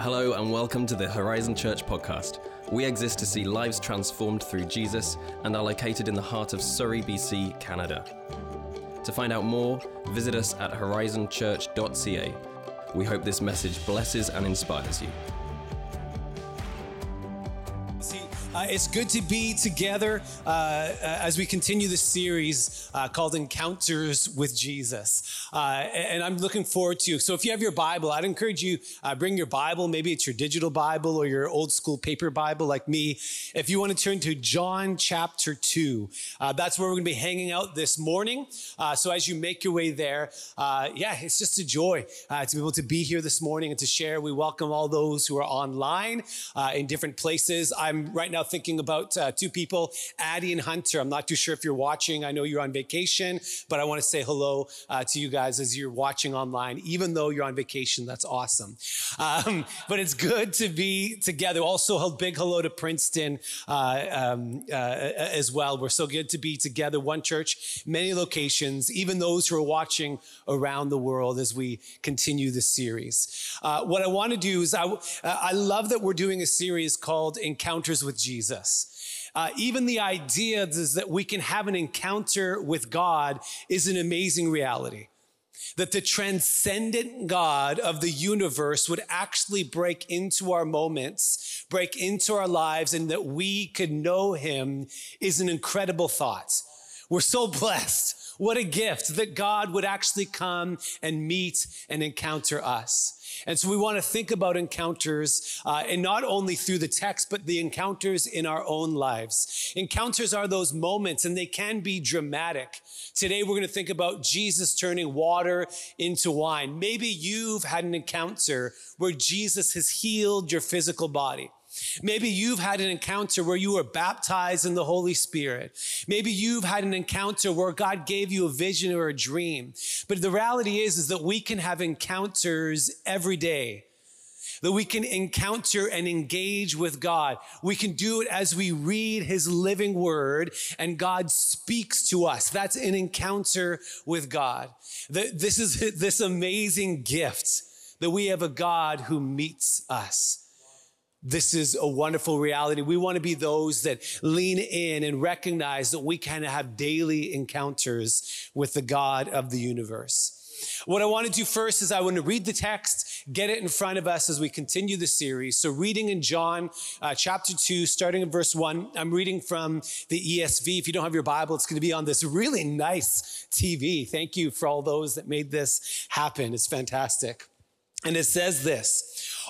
Hello, and welcome to the Horizon Church podcast. We exist to see lives transformed through Jesus and are located in the heart of Surrey, BC, Canada. To find out more, visit us at horizonchurch.ca. We hope this message blesses and inspires you. Uh, it's good to be together uh, uh, as we continue the series uh, called Encounters with Jesus. Uh, and I'm looking forward to. So, if you have your Bible, I'd encourage you uh, bring your Bible. Maybe it's your digital Bible or your old school paper Bible, like me. If you want to turn to John chapter two, that's where we're going to be hanging out this morning. so, as you make your way there, yeah, it's just a joy to be able to be here this morning and to share. We welcome all those who are online in different places. I'm right now thinking about uh, two people, Addie and Hunter. I'm not too sure if you're watching. I know you're on vacation, but I want to say hello uh, to you guys as you're watching online. Even though you're on vacation, that's awesome. Um, but it's good to be together. Also, a big hello to Princeton uh, um, uh, as well. We're so good to be together. One church, many locations, even those who are watching around the world as we continue this series. Uh, what I want to do is I, uh, I love that we're doing a series called Encounters with Jesus. Jesus. Uh, even the idea is that we can have an encounter with God is an amazing reality. That the transcendent God of the universe would actually break into our moments, break into our lives, and that we could know him is an incredible thought. We're so blessed. What a gift that God would actually come and meet and encounter us. And so we want to think about encounters, uh, and not only through the text, but the encounters in our own lives. Encounters are those moments, and they can be dramatic. Today, we're going to think about Jesus turning water into wine. Maybe you've had an encounter where Jesus has healed your physical body. Maybe you've had an encounter where you were baptized in the Holy Spirit. Maybe you've had an encounter where God gave you a vision or a dream. But the reality is, is that we can have encounters every day that we can encounter and engage with God. We can do it as we read his living word and God speaks to us. That's an encounter with God. This is this amazing gift that we have a God who meets us. This is a wonderful reality. We want to be those that lean in and recognize that we kind of have daily encounters with the God of the universe. What I want to do first is I want to read the text, get it in front of us as we continue the series. So, reading in John uh, chapter 2, starting in verse 1, I'm reading from the ESV. If you don't have your Bible, it's going to be on this really nice TV. Thank you for all those that made this happen. It's fantastic. And it says this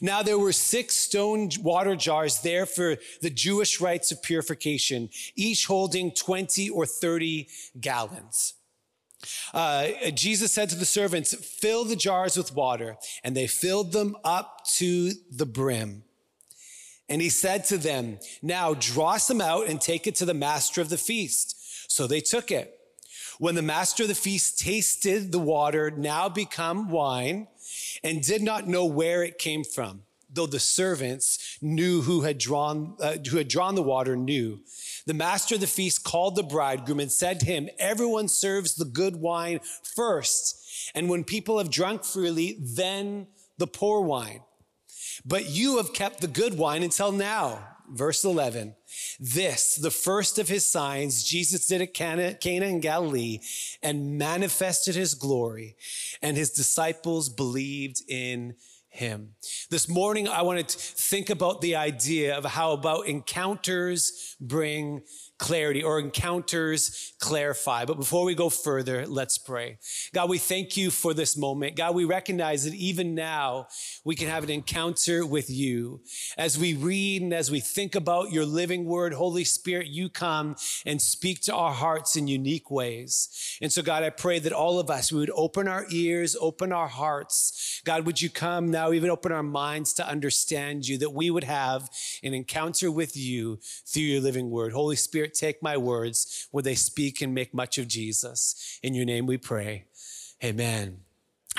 Now there were six stone water jars there for the Jewish rites of purification, each holding 20 or 30 gallons. Uh, Jesus said to the servants, Fill the jars with water. And they filled them up to the brim. And he said to them, Now draw some out and take it to the master of the feast. So they took it. When the master of the feast tasted the water now become wine, and did not know where it came from, though the servants knew who had drawn, uh, who had drawn the water knew. The master of the feast called the bridegroom and said to him, Everyone serves the good wine first, and when people have drunk freely, then the poor wine. But you have kept the good wine until now. Verse 11. This, the first of his signs, Jesus did at Cana, Cana in Galilee and manifested his glory, and his disciples believed in him. This morning, I want to think about the idea of how about encounters bring clarity or encounters clarify. But before we go further, let's pray. God, we thank you for this moment. God, we recognize that even now we can have an encounter with you. As we read and as we think about your living word, Holy Spirit, you come and speak to our hearts in unique ways. And so, God, I pray that all of us, we would open our ears, open our hearts. God, would you come now, even open our minds to understand you, that we would have an encounter with you through your living word. Holy Spirit, Spirit, take my words where they speak and make much of Jesus. In your name we pray. Amen.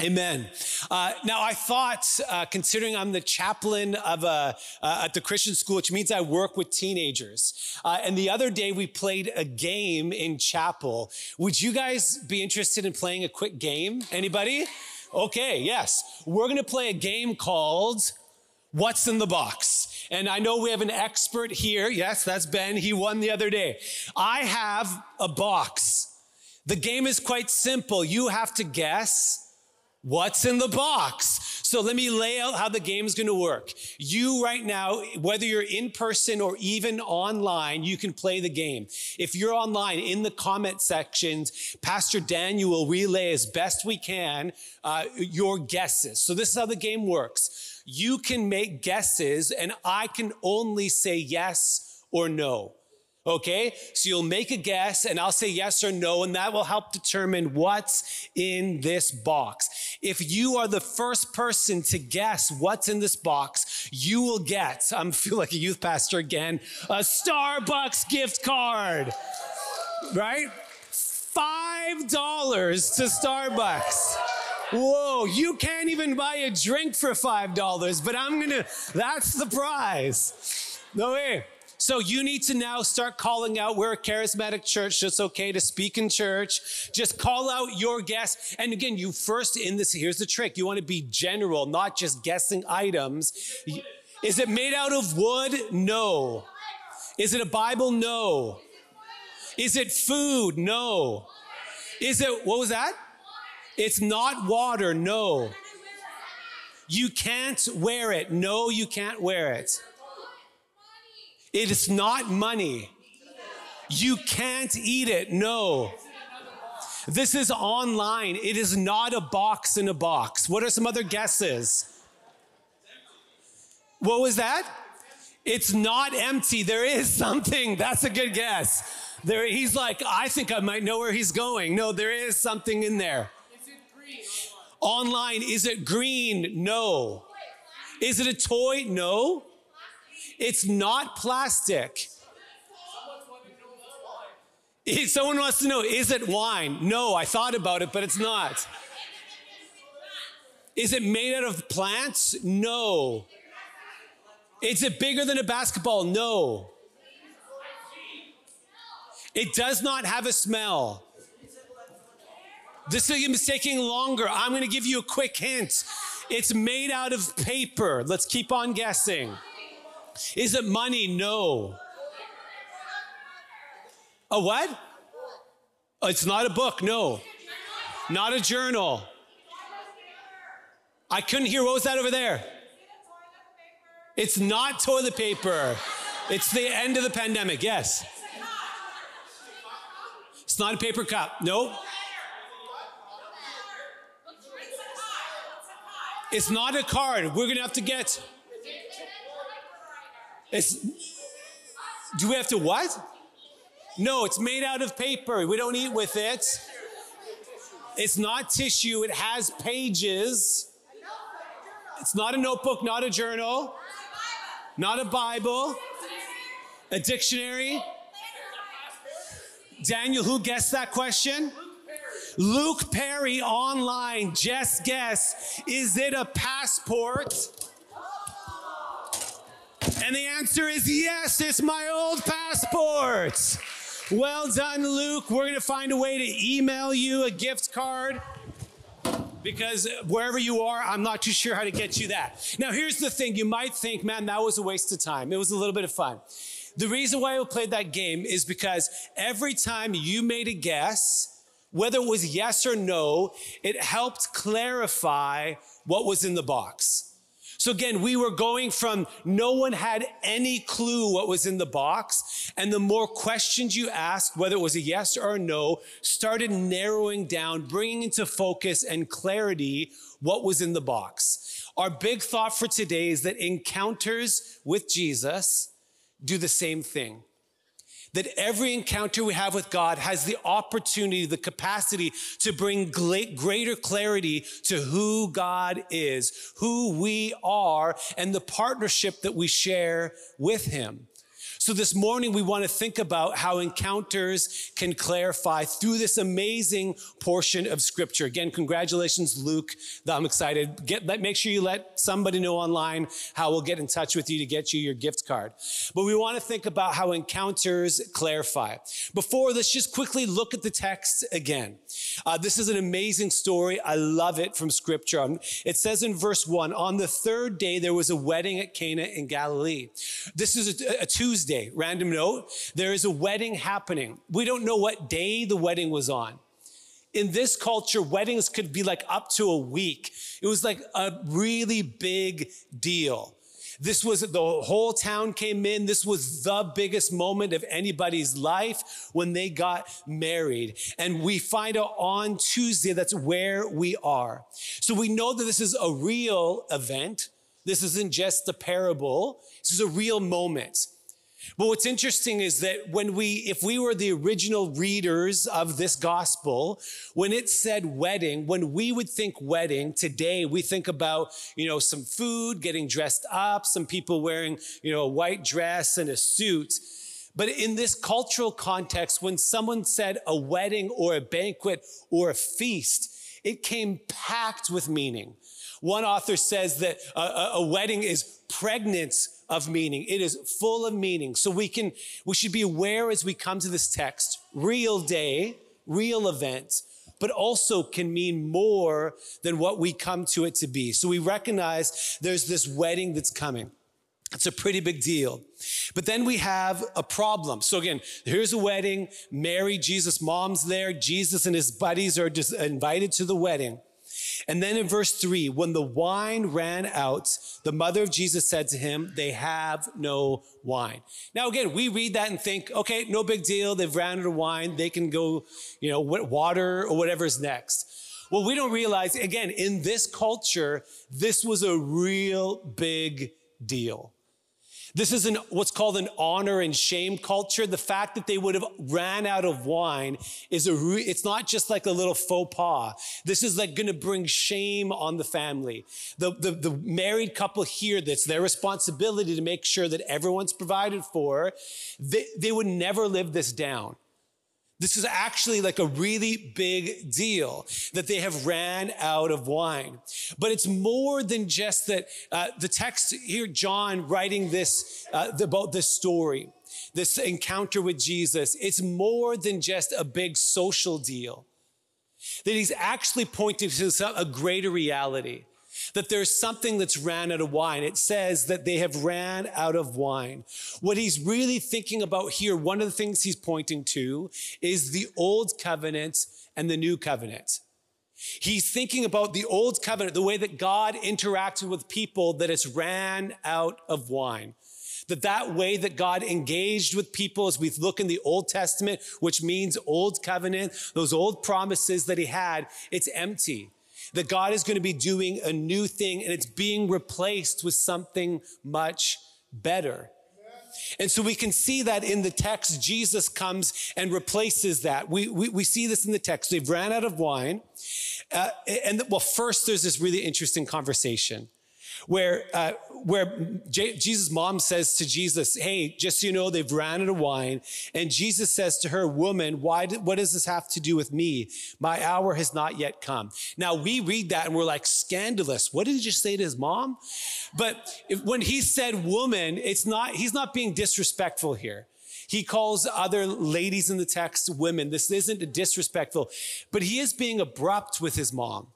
Amen. Uh, now, I thought, uh, considering I'm the chaplain of a, uh, at the Christian school, which means I work with teenagers, uh, and the other day we played a game in chapel. Would you guys be interested in playing a quick game? Anybody? Okay, yes. We're going to play a game called What's in the Box? And I know we have an expert here. Yes, that's Ben. He won the other day. I have a box. The game is quite simple. You have to guess what's in the box. So let me lay out how the game is going to work. You right now, whether you're in person or even online, you can play the game. If you're online in the comment sections, Pastor Daniel will relay as best we can uh, your guesses. So this is how the game works you can make guesses and I can only say yes or no. Okay, so you'll make a guess and I'll say yes or no, and that will help determine what's in this box. If you are the first person to guess what's in this box, you will get, I feel like a youth pastor again, a Starbucks gift card, right? $5 to Starbucks. Whoa, you can't even buy a drink for $5, but I'm gonna, that's the prize. No way. So you need to now start calling out. We're a charismatic church, it's okay to speak in church. Just call out your guess. And again, you first in this, here's the trick. You want to be general, not just guessing items. Is it made out of wood? No. Is it a Bible? No. Is it food? No. Is it, what was that? It's not water, no. You can't wear it. No, you can't wear it. It is not money. You can't eat it. No. This is online. It is not a box in a box. What are some other guesses? What was that? It's not empty. There is something. That's a good guess. There, he's like, I think I might know where he's going. No, there is something in there. Online, is it green? No. Is it a toy? No. It's not plastic. Someone wants to know, is it wine? No, I thought about it, but it's not. Is it made out of plants? No. Is it bigger than a basketball? No. It does not have a smell. This is taking longer. I'm going to give you a quick hint. It's made out of paper. Let's keep on guessing. Is it money? No. A what? It's not a book. No. Not a journal. I couldn't hear. What was that over there? It's not toilet paper. It's the end of the pandemic. Yes. It's not a paper cup. No. It's not a card. We're going to have to get. It's. Do we have to what? No, it's made out of paper. We don't eat with it. It's not tissue. It has pages. It's not a notebook, not a journal, not a Bible, a dictionary. Daniel, who guessed that question? Luke Perry online, just guess, is it a passport? And the answer is yes, it's my old passport. Well done, Luke. We're going to find a way to email you a gift card because wherever you are, I'm not too sure how to get you that. Now, here's the thing you might think, man, that was a waste of time. It was a little bit of fun. The reason why I played that game is because every time you made a guess, whether it was yes or no, it helped clarify what was in the box. So again, we were going from no one had any clue what was in the box. And the more questions you asked, whether it was a yes or a no, started narrowing down, bringing into focus and clarity what was in the box. Our big thought for today is that encounters with Jesus do the same thing that every encounter we have with God has the opportunity, the capacity to bring greater clarity to who God is, who we are, and the partnership that we share with Him. So this morning, we want to think about how encounters can clarify through this amazing portion of scripture. Again, congratulations, Luke. I'm excited. Get, let, make sure you let somebody know online how we'll get in touch with you to get you your gift card. But we want to think about how encounters clarify. Before, let's just quickly look at the text again. Uh, this is an amazing story. I love it from scripture. Um, it says in verse one, on the third day, there was a wedding at Cana in Galilee. This is a, a Tuesday Random note, there is a wedding happening. We don't know what day the wedding was on. In this culture, weddings could be like up to a week. It was like a really big deal. This was the whole town came in. This was the biggest moment of anybody's life when they got married. And we find out on Tuesday that's where we are. So we know that this is a real event. This isn't just a parable. This is a real moment. But what's interesting is that when we, if we were the original readers of this gospel, when it said wedding, when we would think wedding today, we think about, you know, some food, getting dressed up, some people wearing, you know, a white dress and a suit. But in this cultural context, when someone said a wedding or a banquet or a feast, it came packed with meaning. One author says that a, a wedding is pregnant of meaning. It is full of meaning. So we can, we should be aware as we come to this text, real day, real event, but also can mean more than what we come to it to be. So we recognize there's this wedding that's coming. It's a pretty big deal. But then we have a problem. So again, here's a wedding. Mary, Jesus' mom's there. Jesus and his buddies are just invited to the wedding. And then in verse three, when the wine ran out, the mother of Jesus said to him, They have no wine. Now, again, we read that and think, okay, no big deal. They've ran out of wine. They can go, you know, water or whatever's next. Well, we don't realize, again, in this culture, this was a real big deal. This is an, what's called an honor and shame culture. The fact that they would have ran out of wine is a, re, it's not just like a little faux pas. This is like going to bring shame on the family. The, the, the married couple here, that's their responsibility to make sure that everyone's provided for. They, they would never live this down. This is actually like a really big deal that they have ran out of wine. But it's more than just that. Uh, the text here, John writing this uh, about this story, this encounter with Jesus, it's more than just a big social deal. That he's actually pointing to a greater reality that there's something that's ran out of wine. It says that they have ran out of wine. What he's really thinking about here, one of the things he's pointing to is the old covenant and the new covenant. He's thinking about the old covenant, the way that God interacted with people that has ran out of wine. That that way that God engaged with people as we look in the Old Testament, which means old covenant, those old promises that he had, it's empty that God is going to be doing a new thing and it's being replaced with something much better. And so we can see that in the text, Jesus comes and replaces that. We, we, we see this in the text. They've ran out of wine. Uh, and well, first, there's this really interesting conversation where, uh, where J- Jesus' mom says to Jesus, Hey, just so you know, they've ran out of wine. And Jesus says to her, Woman, why, did, what does this have to do with me? My hour has not yet come. Now we read that and we're like, scandalous. What did he just say to his mom? But if, when he said woman, it's not, he's not being disrespectful here. He calls other ladies in the text women. This isn't disrespectful, but he is being abrupt with his mom.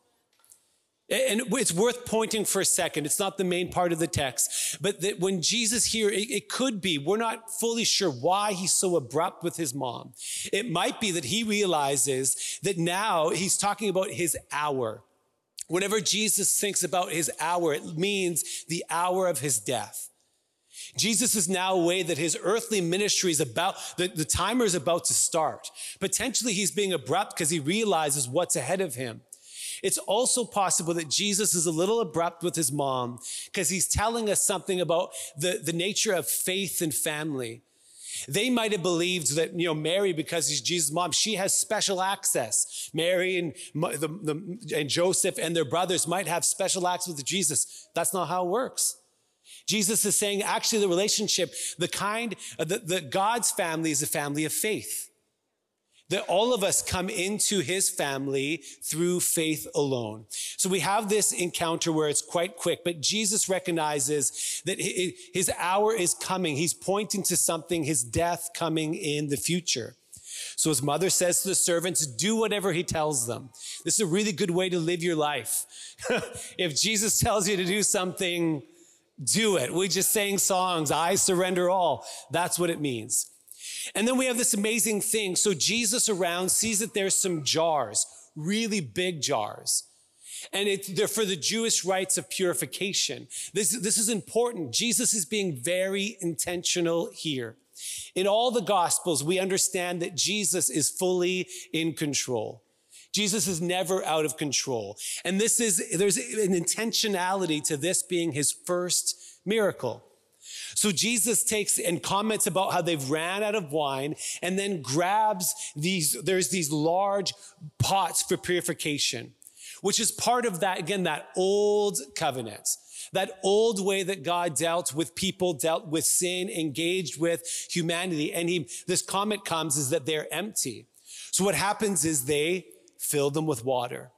And it's worth pointing for a second. It's not the main part of the text, but that when Jesus here, it, it, could be, we're not fully sure why he's so abrupt with his mom. It might be that he realizes that now he's talking about his hour. Whenever Jesus thinks about his hour, it means the hour of his death. Jesus is now aware that his earthly ministry is about, the, the timer is about to start. Potentially he's being abrupt because he realizes what's ahead of him. It's also possible that Jesus is a little abrupt with his mom because he's telling us something about the, the nature of faith and family. They might have believed that, you know, Mary, because she's Jesus' mom, she has special access. Mary and, the, the, and Joseph and their brothers might have special access with Jesus. That's not how it works. Jesus is saying actually the relationship, the kind, uh, the, the God's family is a family of faith. That all of us come into his family through faith alone. So we have this encounter where it's quite quick, but Jesus recognizes that his hour is coming. He's pointing to something, his death coming in the future. So his mother says to the servants, do whatever he tells them. This is a really good way to live your life. if Jesus tells you to do something, do it. We just sang songs, I surrender all. That's what it means. And then we have this amazing thing. So Jesus around sees that there's some jars, really big jars. And it, they're for the Jewish rites of purification. This, this is important. Jesus is being very intentional here. In all the gospels, we understand that Jesus is fully in control. Jesus is never out of control. And this is, there's an intentionality to this being his first miracle. So Jesus takes and comments about how they've ran out of wine and then grabs these, there's these large pots for purification, which is part of that, again, that old covenant that old way that God dealt with people, dealt with sin, engaged with humanity. And he, this comment comes is that they're empty. So what happens is they fill them with water.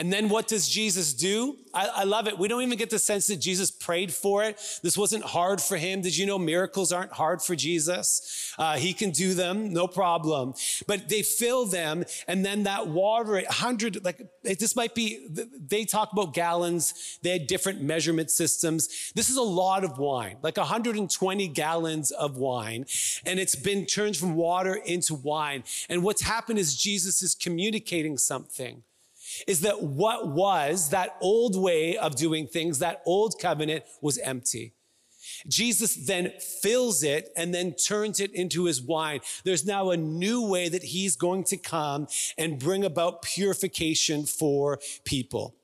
And then what does Jesus do? I, I, love it. We don't even get the sense that Jesus prayed for it. This wasn't hard for him. Did you know miracles aren't hard for Jesus? Uh, he can do them, no problem. But they fill them, and then that water, hundred, like this might be. They talk about gallons. They had different measurement systems. This is a lot of wine, like 120 gallons of wine, and it's been turned from water into wine. And what's happened is Jesus is communicating something is that what was that old way of doing things, that old covenant was empty. Jesus then fills it and then turns it into his wine. There's now a new way that he's going to come and bring about purification for people.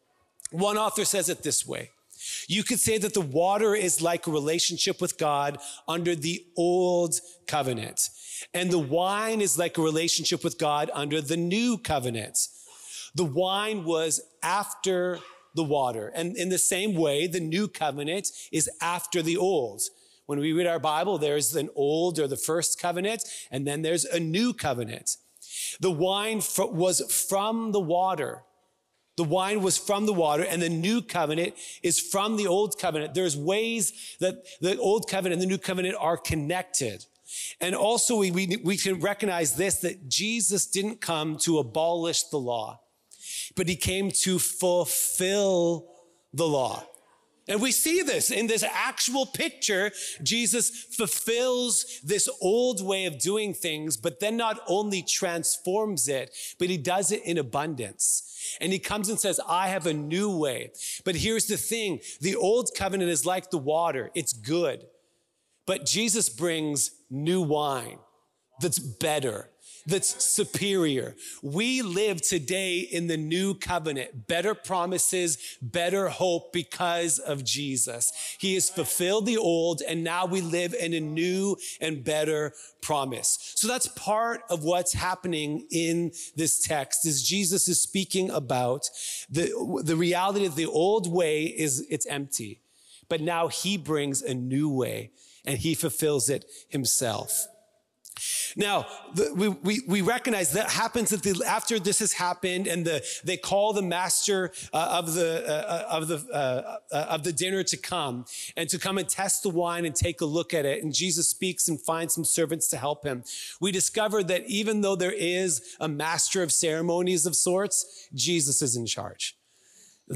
One author says it this way. You could say that the water is like a relationship with God under the old covenant. And the wine is like a relationship with God under the new covenant. The wine was after the water. And in the same way, the new covenant is after the old. When we read our Bible, there's an old or the first covenant, and then there's a new covenant. The wine was from the water. The wine was from the water, and the new covenant is from the old covenant. There's ways that the old covenant and the new covenant are connected. And also, we, we, we can recognize this that Jesus didn't come to abolish the law but he came to fulfill the law. And we see this in this actual picture. Jesus fulfills this old way of doing things, but then not only transforms it, but he does it in abundance. And he comes and says, I have a new way. But here's the thing. The old covenant is like the water. It's good. But Jesus brings new wine that's better that's superior. We live today in the new covenant, better promises, better hope because of Jesus. He has fulfilled the old and now we live in a new and better promise. So that's part of what's happening in this text is Jesus is speaking about the, the reality of the old way is it's empty, but now he brings a new way and he fulfills it himself. Now, the, we, we, we, recognize that happens that the, after this has happened and the, they call the master uh, of, the, uh, of, the, uh, of the dinner to come and to come and test the wine and take a look at it. And Jesus speaks and finds some servants to help him. We discover that even though there is a master of ceremonies of sorts, Jesus is in charge.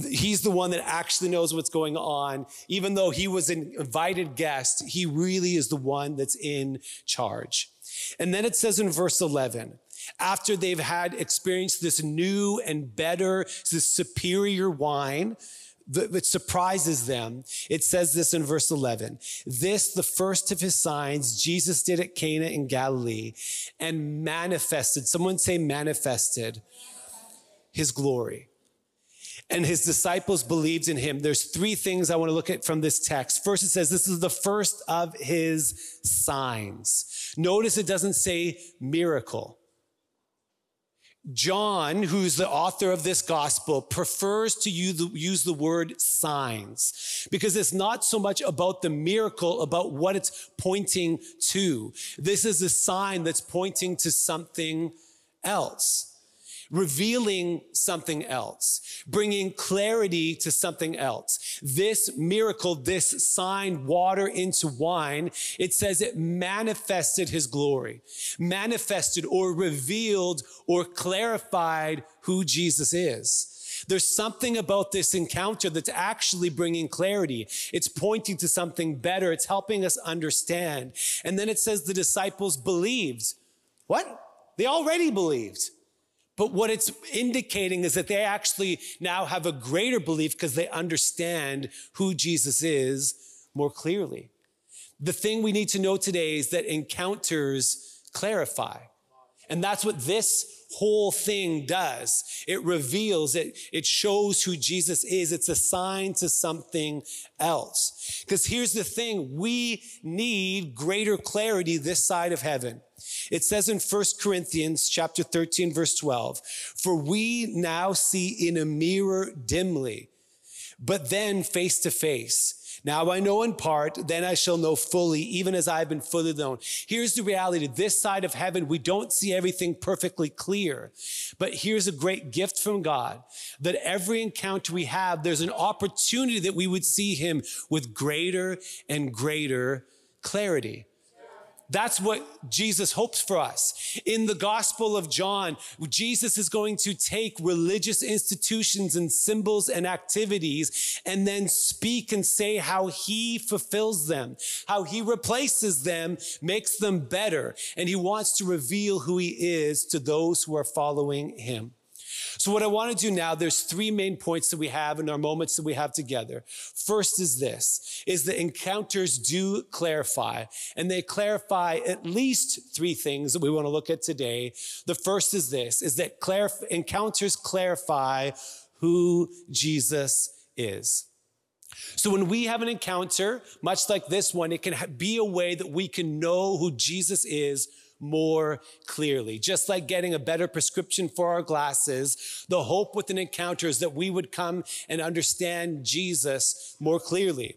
He's the one that actually knows what's going on. Even though he was an invited guest, he really is the one that's in charge. And then it says in verse 11, after they've had experienced this new and better, this superior wine, that surprises them. It says this in verse 11. This, the first of his signs, Jesus did at Cana in Galilee and manifested, someone say manifested, his glory. And his disciples believed in him. There's three things I want to look at from this text. First, it says this is the first of his signs. Notice it doesn't say miracle. John, who's the author of this gospel, prefers to use the, word signs because it's not so much about the miracle, about what it's pointing to. This is a sign that's pointing to something else revealing something else, bringing clarity to something else. This miracle, this sign, water into wine, it says it manifested his glory, manifested or revealed or clarified who Jesus is. There's something about this encounter that's actually bringing clarity. It's pointing to something better. It's helping us understand. And then it says the disciples believed. What? They already believed. But what it's indicating is that they actually now have a greater belief because they understand who Jesus is more clearly. The thing we need to know today is that encounters clarify. And that's what this whole thing does. It reveals, it, it shows who Jesus is. It's a sign to something else. Because here's the thing. We need greater clarity this side of heaven. It says in 1 Corinthians chapter 13 verse 12, for we now see in a mirror dimly, but then face to face. Now I know in part, then I shall know fully, even as I have been fully known. Here's the reality. This side of heaven, we don't see everything perfectly clear. But here's a great gift from God that every encounter we have, there's an opportunity that we would see him with greater and greater clarity. That's what Jesus hopes for us. In the Gospel of John, Jesus is going to take religious institutions and symbols and activities and then speak and say how he fulfills them, how he replaces them, makes them better. And he wants to reveal who he is to those who are following him. So what I want to do now, there's three main points that we have in our moments that we have together. First is this, is that encounters do clarify and they clarify at least three things that we want to look at today. The first is this, is that clarif- encounters clarify who Jesus is. So when we have an encounter, much like this one, it can be a way that we can know who Jesus is more clearly. Just like getting a better prescription for our glasses, the hope with an encounter is that we would come and understand Jesus more clearly.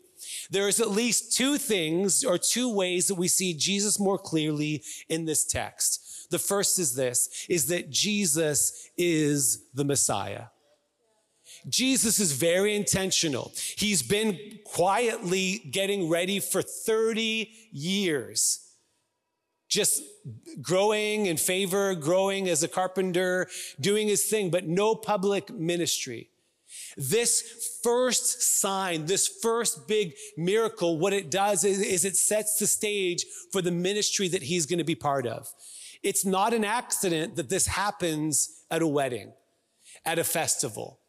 There is at least two things or two ways that we see Jesus more clearly in this text. The first is this, is that Jesus is the Messiah. Jesus is very intentional. He's been quietly getting ready for 30 years just growing in favor, growing as a carpenter, doing his thing, but no public ministry. This first sign, this first big miracle, what it does is, is it sets the stage for the ministry that he's going to be part of. It's not an accident that this happens at a wedding, at a festival.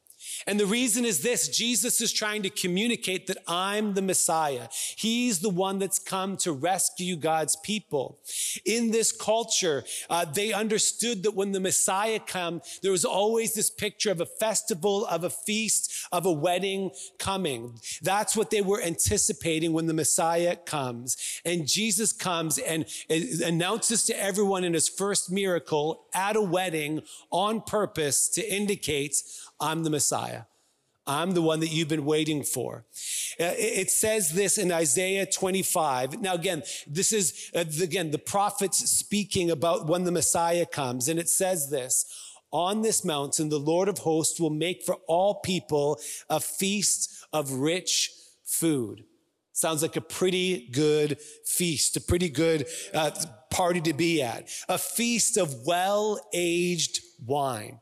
And the reason is this Jesus is trying to communicate that I'm the Messiah. He's the one that's come to rescue God's people. In this culture, uh, they understood that when the Messiah come, there was always this picture of a festival, of a feast, of a wedding coming. That's what they were anticipating when the Messiah comes. And Jesus comes and announces to everyone in his first miracle at a wedding on purpose to indicate I'm the Messiah. I'm the one that you've been waiting for. Uh, it says this in Isaiah 25. Now, again, this is, uh, again, the prophets speaking about when the Messiah comes. And it says this On this mountain, the Lord of hosts will make for all people a feast of rich food. Sounds like a pretty good feast, a pretty good uh, party to be at. A feast of well aged wine.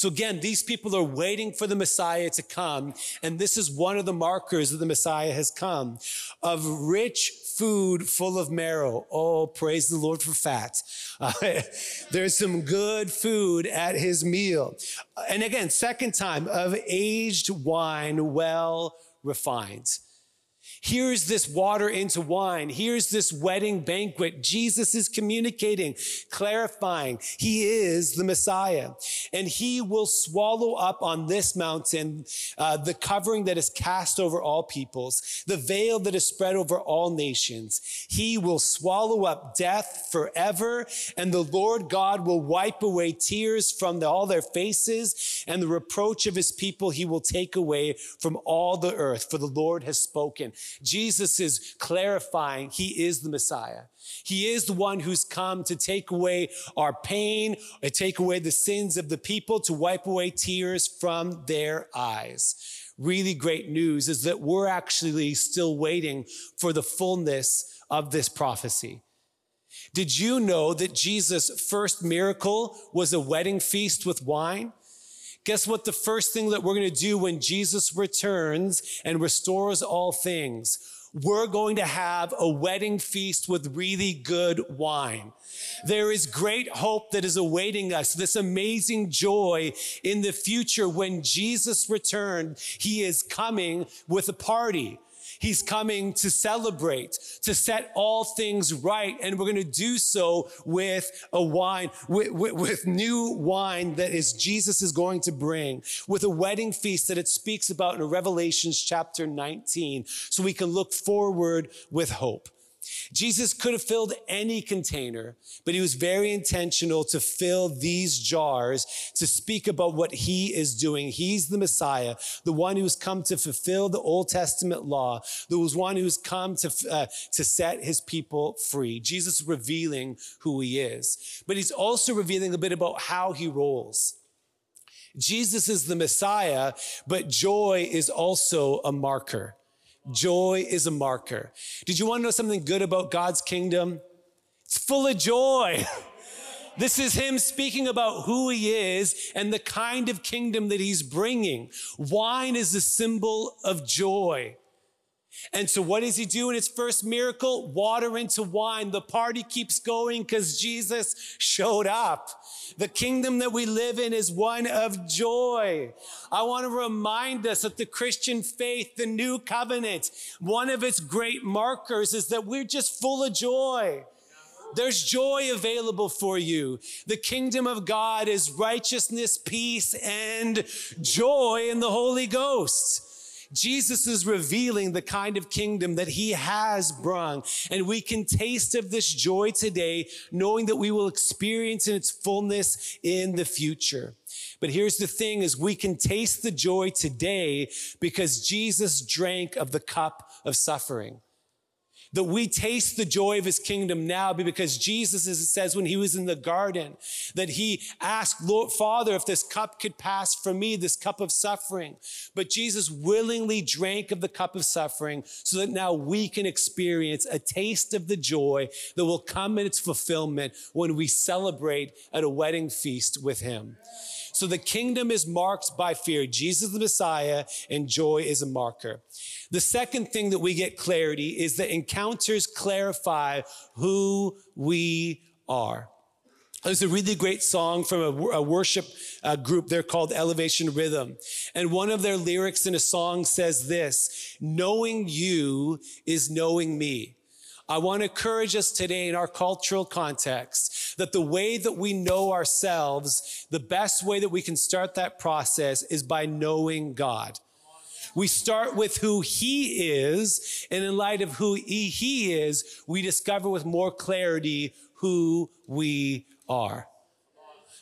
So again, these people are waiting for the Messiah to come. And this is one of the markers that the Messiah has come of rich food full of marrow. Oh, praise the Lord for fat. Uh, there's some good food at his meal. And again, second time of aged wine, well refined. Here's this water into wine. Here's this wedding banquet. Jesus is communicating, clarifying. He is the Messiah. And he will swallow up on this mountain uh, the covering that is cast over all peoples, the veil that is spread over all nations. He will swallow up death forever, and the Lord God will wipe away tears from the, all their faces, and the reproach of his people he will take away from all the earth, for the Lord has spoken. Jesus is clarifying he is the Messiah. He is the one who's come to take away our pain, to take away the sins of the people, to wipe away tears from their eyes. Really great news is that we're actually still waiting for the fullness of this prophecy. Did you know that Jesus' first miracle was a wedding feast with wine? Guess what? The first thing that we're going to do when Jesus returns and restores all things, we're going to have a wedding feast with really good wine. There is great hope that is awaiting us, this amazing joy in the future when Jesus returned. He is coming with a party. He's coming to celebrate, to set all things right. And we're going to do so with a wine, with, with, with, new wine that is Jesus is going to bring, with a wedding feast that it speaks about in Revelations chapter 19. So we can look forward with hope. Jesus could have filled any container, but he was very intentional to fill these jars to speak about what he is doing. He's the Messiah, the one who's come to fulfill the Old Testament law, the one who's come to, uh, to set his people free. Jesus revealing who he is, but he's also revealing a bit about how he rolls. Jesus is the Messiah, but joy is also a marker. Joy is a marker. Did you want to know something good about God's kingdom? It's full of joy. This is him speaking about who he is and the kind of kingdom that he's bringing. Wine is a symbol of joy. And so what does he do in his first miracle? Water into wine. The party keeps going because Jesus showed up. The kingdom that we live in is one of joy. I want to remind us that the Christian faith, the new covenant, one of its great markers is that we're just full of joy. There's joy available for you. The kingdom of God is righteousness, peace, and joy in the Holy Ghost. Jesus is revealing the kind of kingdom that he has brung. And we can taste of this joy today, knowing that we will experience in its fullness in the future. But here's the thing is we can taste the joy today because Jesus drank of the cup of suffering that we taste the joy of his kingdom now because Jesus, as it says when he was in the garden, that he asked, Lord, Father, if this cup could pass from me, this cup of suffering. But Jesus willingly drank of the cup of suffering so that now we can experience a taste of the joy that will come in its fulfillment when we celebrate at a wedding feast with him. So the kingdom is marked by fear. Jesus the Messiah and joy is a marker. The second thing that we get clarity is that encounters clarify who we are. There's a really great song from a, a worship uh, group. They're called Elevation Rhythm. And one of their lyrics in a song says this, knowing you is knowing me. I want to encourage us today in our cultural context that the way that we know ourselves, the best way that we can start that process is by knowing God. We start with who he is, and in light of who he is, we discover with more clarity who we are.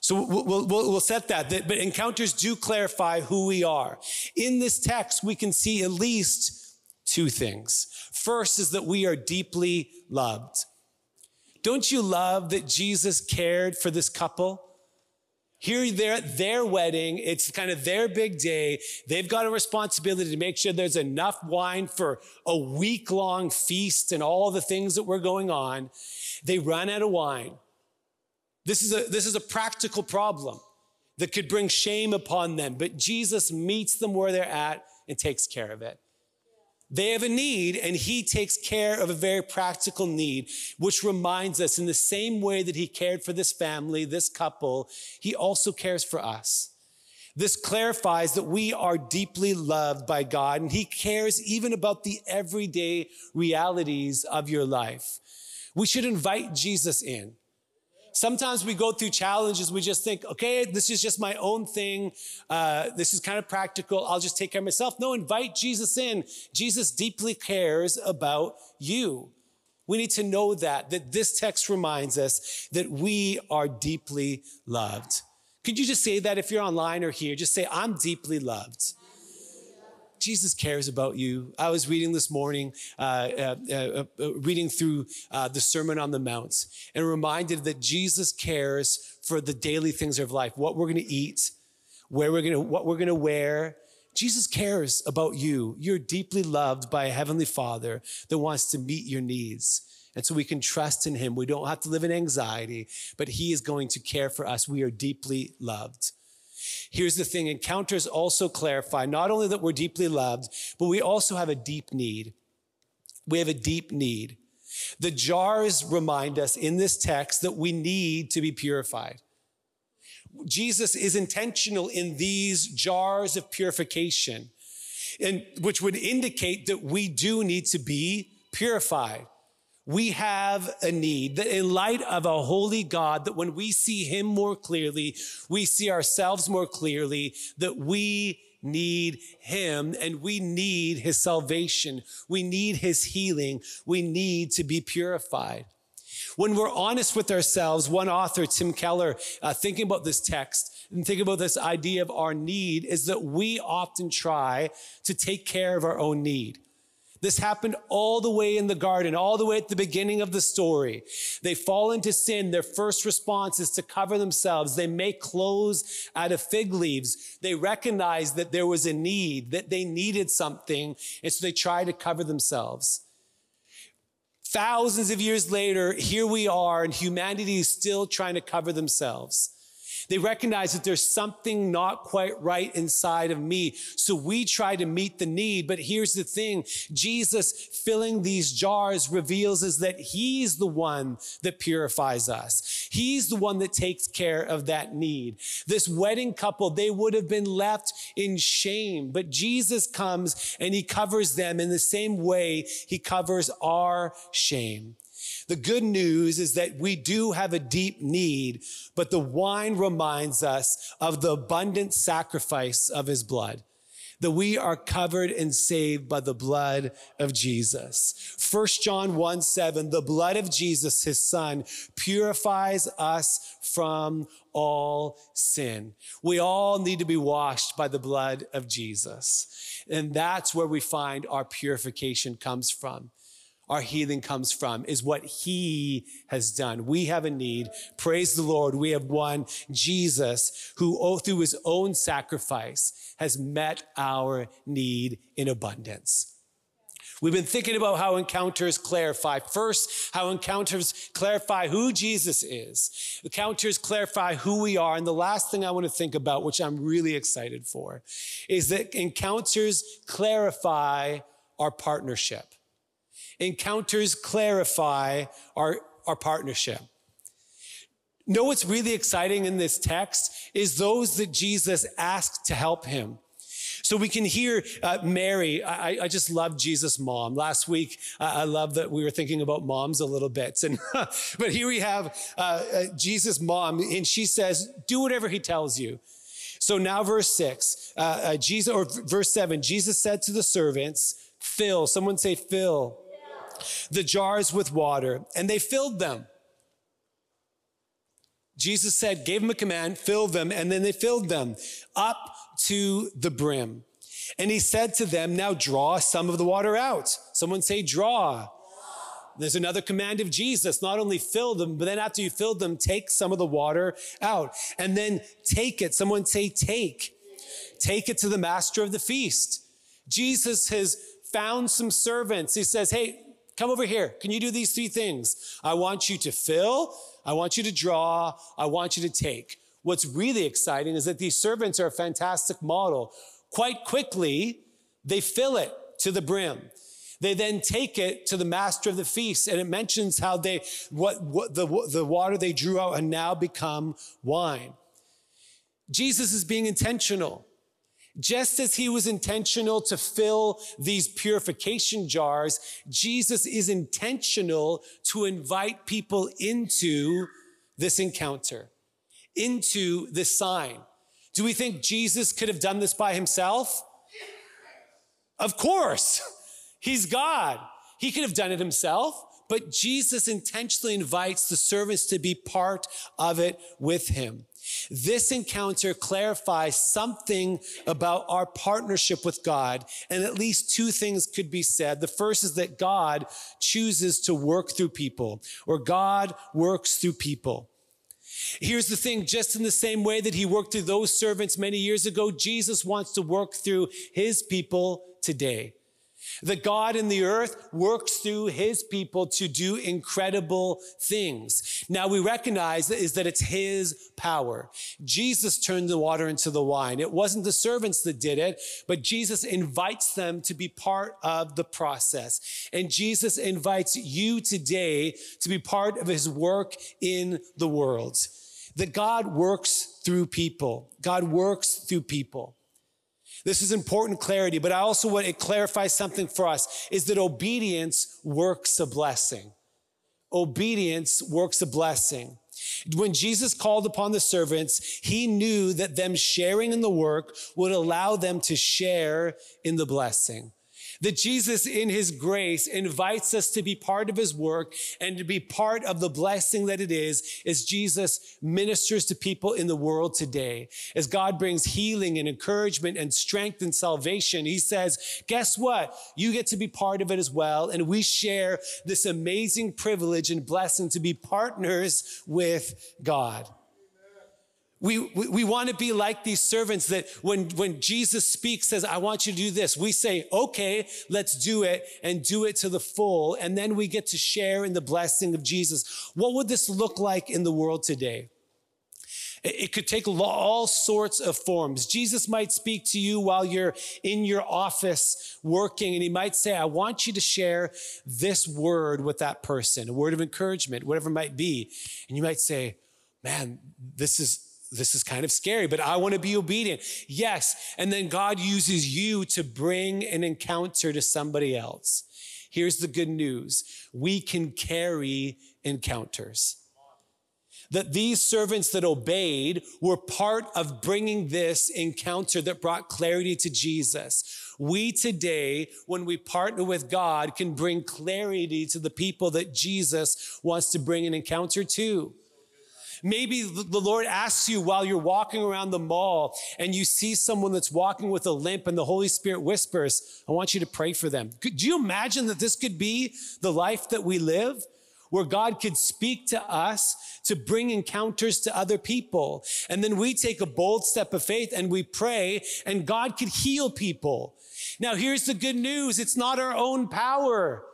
So we'll, we'll, we'll, set that, but encounters do clarify who we are. In this text, we can see at least two things. First is that we are deeply loved. Don't you love that Jesus cared for this couple? Here they're at their wedding. It's kind of their big day. They've got a responsibility to make sure there's enough wine for a week long feast and all the things that were going on. They run out of wine. This is a, this is a practical problem that could bring shame upon them, but Jesus meets them where they're at and takes care of it. They have a need, and he takes care of a very practical need, which reminds us in the same way that he cared for this family, this couple, he also cares for us. This clarifies that we are deeply loved by God, and he cares even about the everyday realities of your life. We should invite Jesus in. Sometimes we go through challenges. We just think, okay, this is just my own thing. Uh, this is kind of practical. I'll just take care of myself. No, invite Jesus in. Jesus deeply cares about you. We need to know that, that this text reminds us that we are deeply loved. Could you just say that if you're online or here? Just say, I'm deeply loved. Jesus cares about you. I was reading this morning, uh, uh, uh, uh reading through uh, the Sermon on the Mount, and reminded that Jesus cares for the daily things of life, what we're going to eat, where we're going to, what we're going to wear. Jesus cares about you. You're deeply loved by a heavenly Father that wants to meet your needs. And so we can trust in him. We don't have to live in anxiety, but he is going to care for us. We are deeply loved. Here's the thing encounters also clarify not only that we're deeply loved, but we also have a deep need. We have a deep need. The jars remind us in this text that we need to be purified. Jesus is intentional in these jars of purification, and which would indicate that we do need to be purified we have a need that in light of a holy God, that when we see him more clearly, we see ourselves more clearly, that we need him and we need his salvation. We need his healing. We need to be purified. When we're honest with ourselves, one author, Tim Keller, uh, thinking about this text and thinking about this idea of our need is that we often try to take care of our own need. This happened all the way in the garden, all the way at the beginning of the story. They fall into sin. Their first response is to cover themselves. They make clothes out of fig leaves. They recognize that there was a need, that they needed something, and so they try to cover themselves. Thousands of years later, here we are, and humanity is still trying to cover themselves. They recognize that there's something not quite right inside of me. So we try to meet the need. But here's the thing. Jesus filling these jars reveals is that he's the one that purifies us. He's the one that takes care of that need. This wedding couple, they would have been left in shame, but Jesus comes and he covers them in the same way he covers our shame. The good news is that we do have a deep need, but the wine reminds us of the abundant sacrifice of his blood that we are covered and saved by the blood of Jesus. 1 John 1 7, the blood of Jesus, his son, purifies us from all sin. We all need to be washed by the blood of Jesus. And that's where we find our purification comes from our healing comes from is what he has done. We have a need. Praise the Lord. We have one, Jesus, who oh, through his own sacrifice has met our need in abundance. We've been thinking about how encounters clarify. First, how encounters clarify who Jesus is. Encounters clarify who we are. And the last thing I want to think about, which I'm really excited for, is that encounters clarify our partnership. Encounters clarify our, our partnership. Know what's really exciting in this text is those that Jesus asked to help him. So we can hear uh, Mary. I, I, just love Jesus' mom. Last week, uh, I love that we were thinking about moms a little bit. And but here we have uh, uh, Jesus' mom, and she says, "Do whatever he tells you." So now, verse six, uh, uh, Jesus, or verse seven, Jesus said to the servants, "Fill." Someone say, "Fill." The jars with water, and they filled them. Jesus said, gave them a command, fill them, and then they filled them up to the brim. And he said to them, Now draw some of the water out. Someone say, Draw. There's another command of Jesus, not only fill them, but then after you filled them, take some of the water out. And then take it. Someone say, Take. Take it to the master of the feast. Jesus has found some servants. He says, Hey, Come over here. Can you do these three things? I want you to fill, I want you to draw, I want you to take. What's really exciting is that these servants are a fantastic model. Quite quickly, they fill it. to the brim. They then take it to the master of the feast, and it mentions how they what, what the, the water they drew out and now become wine. Jesus is being intentional. Just as he was intentional to fill these purification jars, Jesus is intentional to invite people into this encounter, into this sign. Do we think Jesus could have done this by himself? Of course. He's God. He could have done it himself, but Jesus intentionally invites the servants to be part of it with him. This encounter clarifies something about our partnership with God, and at least two things could be said. The first is that God chooses to work through people, or God works through people. Here's the thing, just in the same way that he worked through those servants many years ago, Jesus wants to work through his people today. That God in the earth works through his people to do incredible things. Now we recognize is that it's his power. Jesus turned the water into the wine. It wasn't the servants that did it, but Jesus invites them to be part of the process. And Jesus invites you today to be part of his work in the world. That God works through people. God works through people. This is important clarity, but I also want it clarifies something for us is that obedience works a blessing. Obedience works a blessing. When Jesus called upon the servants, he knew that them sharing in the work would allow them to share in the blessing. That Jesus, in his grace, invites us to be part of his work and to be part of the blessing that it is as Jesus ministers to people in the world today. As God brings healing and encouragement and strength and salvation, he says, guess what? You get to be part of it as well. And we share this amazing privilege and blessing to be partners with God. We, we, we want to be like these servants that when, when Jesus speaks, says, I want you to do this, we say, okay, let's do it and do it to the full. And then we get to share in the blessing of Jesus. What would this look like in the world today? It could take all sorts of forms. Jesus might speak to you while you're in your office working, and he might say, I want you to share this word with that person, a word of encouragement, whatever it might be. And you might say, Man, this is this is kind of scary, but I want to be obedient. Yes. And then God uses you to bring an encounter to somebody else. Here's the good news. We can carry encounters. That these servants that obeyed were part of bringing this encounter that brought clarity to Jesus. We today, when we partner with God, can bring clarity to the people that Jesus wants to bring an encounter to. Maybe the Lord asks you while you're walking around the mall and you see someone that's walking with a limp and the Holy Spirit whispers, I want you to pray for them. Do you imagine that this could be the life that we live? Where God could speak to us to bring encounters to other people. And then we take a bold step of faith and we pray and God could heal people. Now here's the good news. It's not our own power.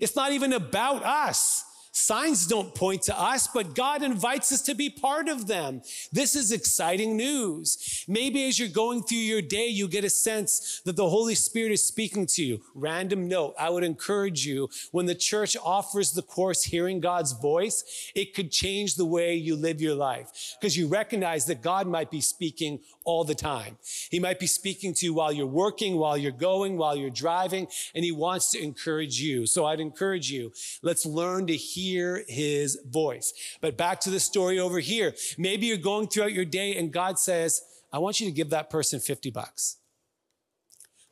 It's not even about us. Signs don't point to us, but God invites us to be part of them. This is exciting news. Maybe as you're going through your day, you get a sense that the Holy Spirit is speaking to you. Random note, I would encourage you when the church offers the course Hearing God's Voice, it could change the way you live your life because you recognize that God might be speaking all the time. He might be speaking to you while you're working, while you're going, while you're driving, and he wants to encourage you. So I'd encourage you, let's learn to hear his voice. But back to the story over here. Maybe you're going throughout your day and God says, I want you to give that person 50 bucks.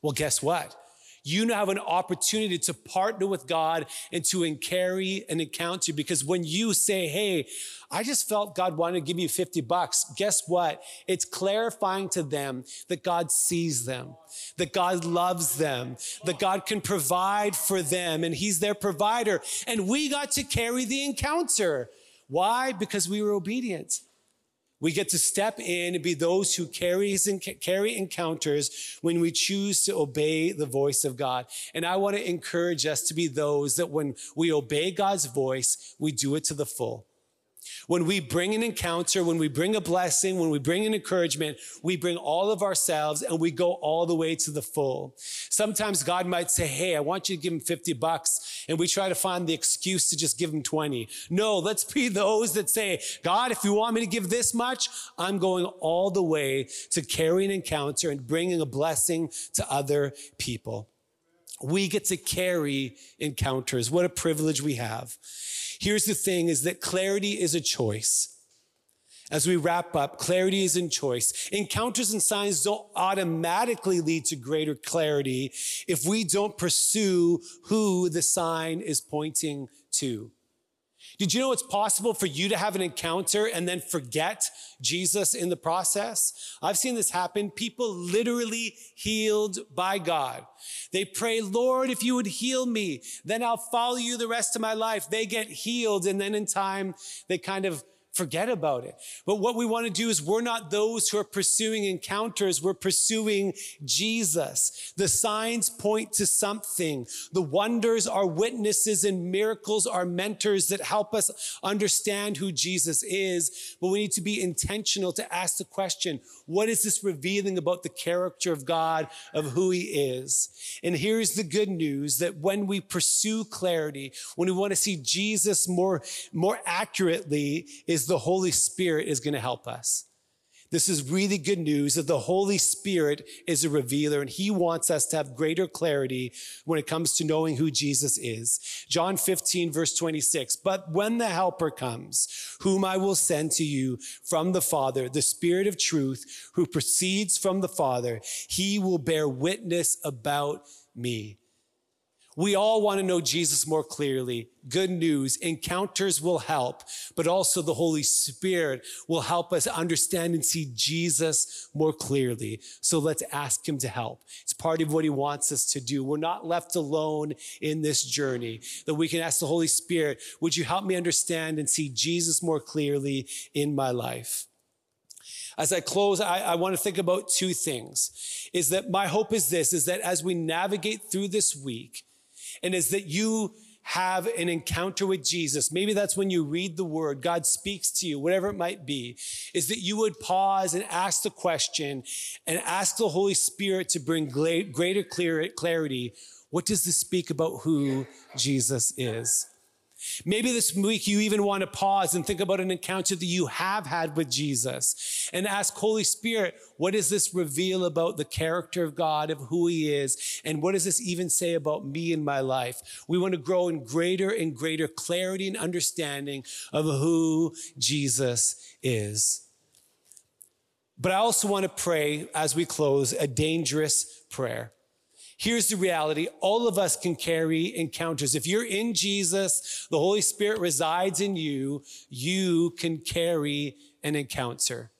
Well, guess what? You now have an opportunity to partner with God and to carry an encounter. Because when you say, Hey, I just felt God wanted to give you 50 bucks. Guess what? It's clarifying to them that God sees them, that God loves them, that God can provide for them and he's their provider. And we got to carry the encounter. Why? Because we were obedient. We get to step in and be those who carries and carry encounters when we choose to obey the voice of God. And I want to encourage us to be those that when we obey God's voice, we do it to the full. When we bring an encounter, when we bring a blessing, when we bring an encouragement, we bring all of ourselves and we go all the way to the full. Sometimes God might say, Hey, I want you to give him 50 bucks. And we try to find the excuse to just give him 20. No, let's be those that say, God, if you want me to give this much, I'm going all the way to carry an encounter and bringing a blessing to other people. We get to carry encounters. What a privilege we have. Here's the thing is that clarity is a choice. As we wrap up, clarity is in choice. Encounters and signs don't automatically lead to greater clarity if we don't pursue who the sign is pointing to. Did you know it's possible for you to have an encounter and then forget Jesus in the process? I've seen this happen. People literally healed by God. They pray, Lord, if you would heal me, then I'll follow you the rest of my life. They get healed. And then in time, they kind of forget about it. But what we want to do is we're not those who are pursuing encounters. We're pursuing Jesus. The signs point to something. The wonders are witnesses and miracles are mentors that help us understand who Jesus is. But we need to be intentional to ask the question, what is this revealing about the character of God, of who he is? And here's the good news that when we pursue clarity, when we want to see Jesus more, more accurately, is the Holy Spirit is going to help us. This is really good news that the Holy Spirit is a revealer and he wants us to have greater clarity when it comes to knowing who Jesus is. John 15 verse 26. But when the helper comes, whom I will send to you from the Father, the Spirit of truth who proceeds from the Father, he will bear witness about me. We all want to know Jesus more clearly. Good news, encounters will help, but also the Holy Spirit will help us understand and see Jesus more clearly. So let's ask Him to help. It's part of what He wants us to do. We're not left alone in this journey, that we can ask the Holy Spirit, would you help me understand and see Jesus more clearly in my life? As I close, I, I want to think about two things. Is that my hope is this, is that as we navigate through this week, and is that you have an encounter with Jesus. Maybe that's when you read the word, God speaks to you, whatever it might be, is that you would pause and ask the question and ask the Holy Spirit to bring greater clarity. What does this speak about who Jesus is? Maybe this week you even want to pause and think about an encounter that you have had with Jesus and ask Holy Spirit, what does this reveal about the character of God, of who he is? And what does this even say about me in my life? We want to grow in greater and greater clarity and understanding of who Jesus is. But I also want to pray as we close a dangerous prayer. Here's the reality. All of us can carry encounters. If you're in Jesus, the Holy Spirit resides in you, you can carry an encounter.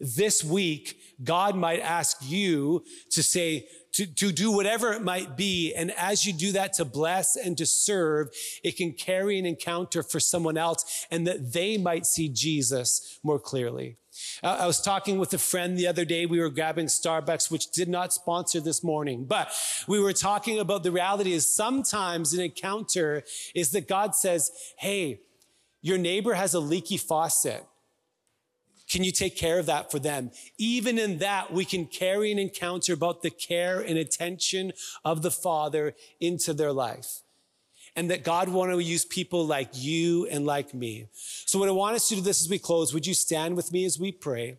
This week, God might ask you to say, to, to do whatever it might be. And as you do that to bless and to serve, it can carry an encounter for someone else and that they might see Jesus more clearly. I was talking with a friend the other day. We were grabbing Starbucks, which did not sponsor this morning, but we were talking about the reality is sometimes an encounter is that God says, Hey, your neighbor has a leaky faucet. Can you take care of that for them? Even in that, we can carry an encounter about the care and attention of the Father into their life and that God want to use people like you and like me. So what I want us to do this as we close, would you stand with me as we pray?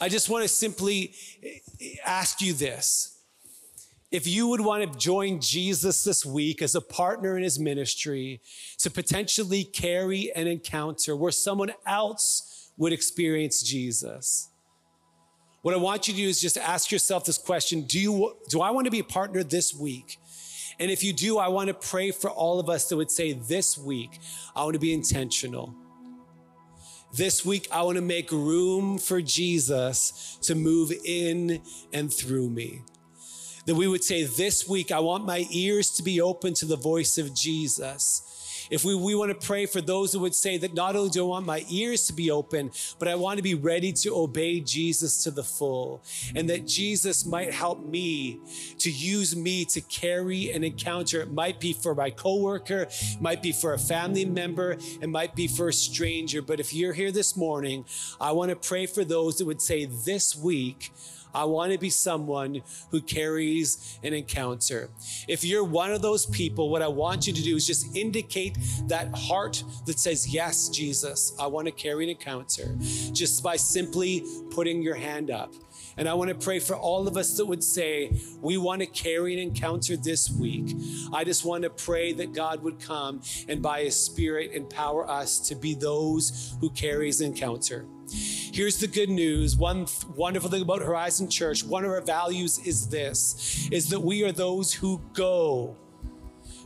I just want to simply eh, ask you this. If you would want to join Jesus this week as a partner in his ministry to potentially carry an encounter where someone else would experience Jesus. What I want you to do is just ask yourself this question Do, you, do I want to be a partner this week? And if you do, I want to pray for all of us that would say, This week, I want to be intentional. This week, I want to make room for Jesus to move in and through me. That we would say, This week, I want my ears to be open to the voice of Jesus. If we, we want to pray for those who would say that not only do I want my ears to be open, but I want to be ready to obey Jesus to the full, and that Jesus might help me to use me to carry an encounter. It might be for my coworker, it might be for a family member, it might be for a stranger. But if you're here this morning, I want to pray for those that would say this week, I want to be someone who carries an encounter. If you're one of those people, what I want you to do is just indicate that heart that says, Yes, Jesus, I want to carry an encounter, just by simply putting your hand up. And I want to pray for all of us that would say, we want to carry an encounter this week. I just want to pray that God would come and by his spirit empower us to be those who carries an encounter. Here's the good news. One wonderful thing about Horizon Church, one of our values is this, is that we are those who go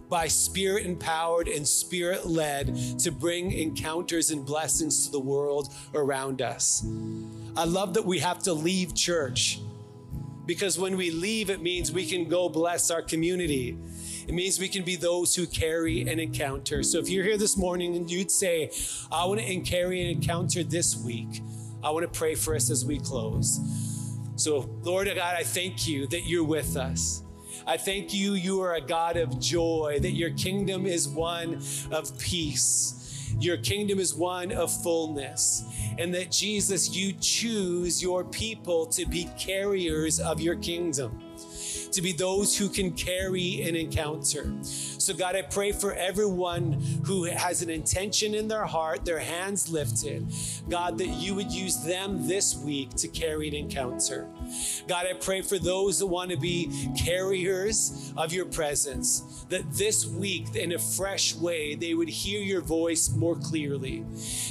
by spirit empowered and spirit led to bring encounters and blessings to the world around us. I love that we have to leave church because when we leave, it means we can go bless our community. It means we can be those who carry an encounter. So if you're here this morning and you'd say, I want to carry an encounter this week, I want to pray for us as we close. So, Lord God, I thank you that you're with us. I thank you, you are a God of joy, that your kingdom is one of peace. Your kingdom is one of fullness. And that Jesus, you choose your people to be carriers of your kingdom to be those who can carry an encounter. So, God, I pray for everyone who has an intention in their heart, their hands lifted, God, that you would use them this week to carry an encounter. God, I pray for those that want to be carriers of your presence, that this week, in a fresh way, they would hear your voice more clearly.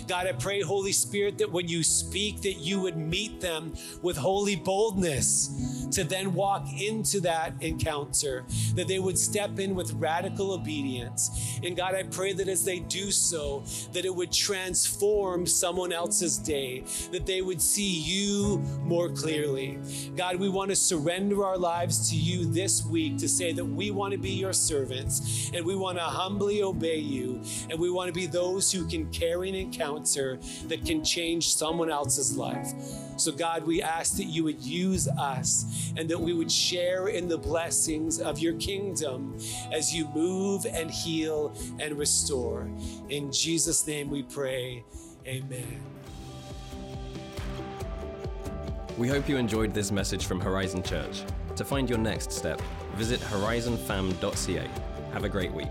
God, I pray, Holy Spirit, that when you speak, that you would meet them with holy boldness to then walk into that encounter, that they would step in with radical obedience. And God, I pray that as they do so, that it would transform someone else's day, that they would see you more clearly. God, we want to surrender our lives to you this week to say that we want to be your servants and we want to humbly obey you and we want to be those who can carry an encounter that can change someone else's life. So, God, we ask that you would use us and that we would share in the blessings of your kingdom as you move and heal and restore. In Jesus' name we pray. Amen. We hope you enjoyed this message from Horizon Church. To find your next step, visit horizonfam.ca. Have a great week.